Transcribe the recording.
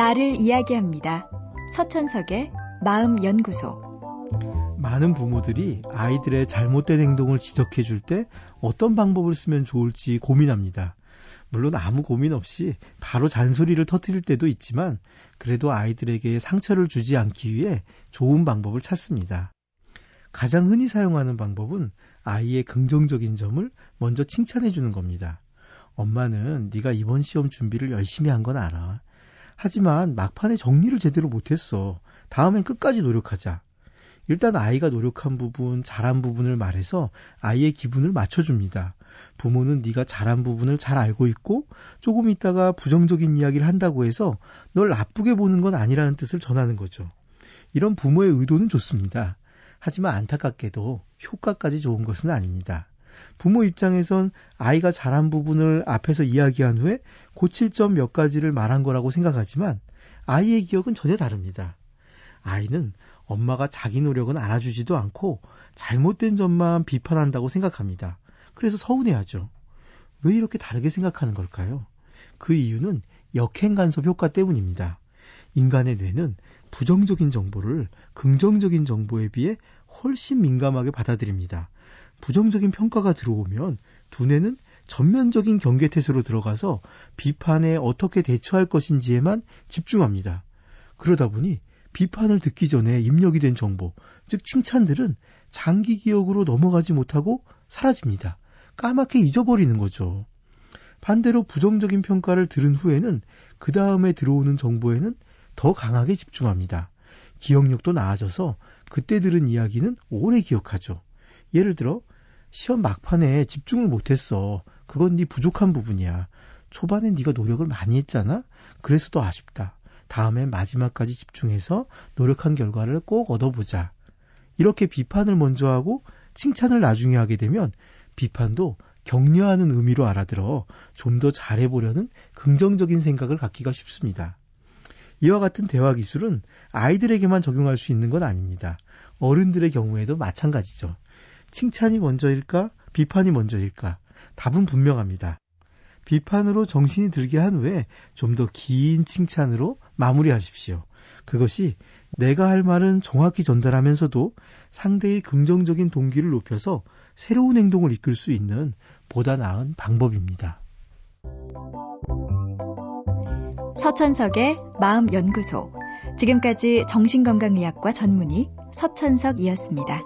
나를 이야기합니다. 서천석의 마음연구소. 많은 부모들이 아이들의 잘못된 행동을 지적해 줄 때 어떤 방법을 쓰면 좋을지 고민합니다. 물론 아무 고민 없이 바로 잔소리를 터뜨릴 때도 있지만 그래도 아이들에게 상처를 주지 않기 위해 좋은 방법을 찾습니다. 가장 흔히 사용하는 방법은 아이의 긍정적인 점을 먼저 칭찬해 주는 겁니다. 엄마는 네가 이번 시험 준비를 열심히 한 건 알아. 하지만 막판에 정리를 제대로 못했어. 다음엔 끝까지 노력하자. 일단 아이가 노력한 부분, 잘한 부분을 말해서 아이의 기분을 맞춰줍니다. 부모는 네가 잘한 부분을 잘 알고 있고 조금 있다가 부정적인 이야기를 한다고 해서 널 나쁘게 보는 건 아니라는 뜻을 전하는 거죠. 이런 부모의 의도는 좋습니다. 하지만 안타깝게도 효과까지 좋은 것은 아닙니다. 부모 입장에선 아이가 잘한 부분을 앞에서 이야기한 후에 고칠 점 몇 가지를 말한 거라고 생각하지만 아이의 기억은 전혀 다릅니다. 아이는 엄마가 자기 노력은 알아주지도 않고 잘못된 점만 비판한다고 생각합니다. 그래서 서운해하죠. 왜 이렇게 다르게 생각하는 걸까요? 그 이유는 역행 간섭 효과 때문입니다. 인간의 뇌는 부정적인 정보를 긍정적인 정보에 비해 훨씬 민감하게 받아들입니다. 부정적인 평가가 들어오면 두뇌는 전면적인 경계태세로 들어가서 비판에 어떻게 대처할 것인지에만 집중합니다. 그러다 보니 비판을 듣기 전에 입력이 된 정보, 즉 칭찬들은 장기 기억으로 넘어가지 못하고 사라집니다. 까맣게 잊어버리는 거죠. 반대로 부정적인 평가를 들은 후에는 그 다음에 들어오는 정보에는 더 강하게 집중합니다. 기억력도 나아져서 그때 들은 이야기는 오래 기억하죠. 예를 들어 시험 막판에 집중을 못했어. 그건 네 부족한 부분이야. 초반에 네가 노력을 많이 했잖아. 그래서 더 아쉽다. 다음에 마지막까지 집중해서 노력한 결과를 꼭 얻어보자. 이렇게 비판을 먼저 하고 칭찬을 나중에 하게 되면 비판도 격려하는 의미로 알아들어 좀 더 잘해보려는 긍정적인 생각을 갖기가 쉽습니다. 이와 같은 대화 기술은 아이들에게만 적용할 수 있는 건 아닙니다. 어른들의 경우에도 마찬가지죠. 칭찬이 먼저일까? 비판이 먼저일까? 답은 분명합니다. 비판으로 정신이 들게 한 후에 좀 더 긴 칭찬으로 마무리하십시오. 그것이 내가 할 말은 정확히 전달하면서도 상대의 긍정적인 동기를 높여서 새로운 행동을 이끌 수 있는 보다 나은 방법입니다. 서천석의 마음연구소. 지금까지 정신건강의학과 전문의 서천석이었습니다.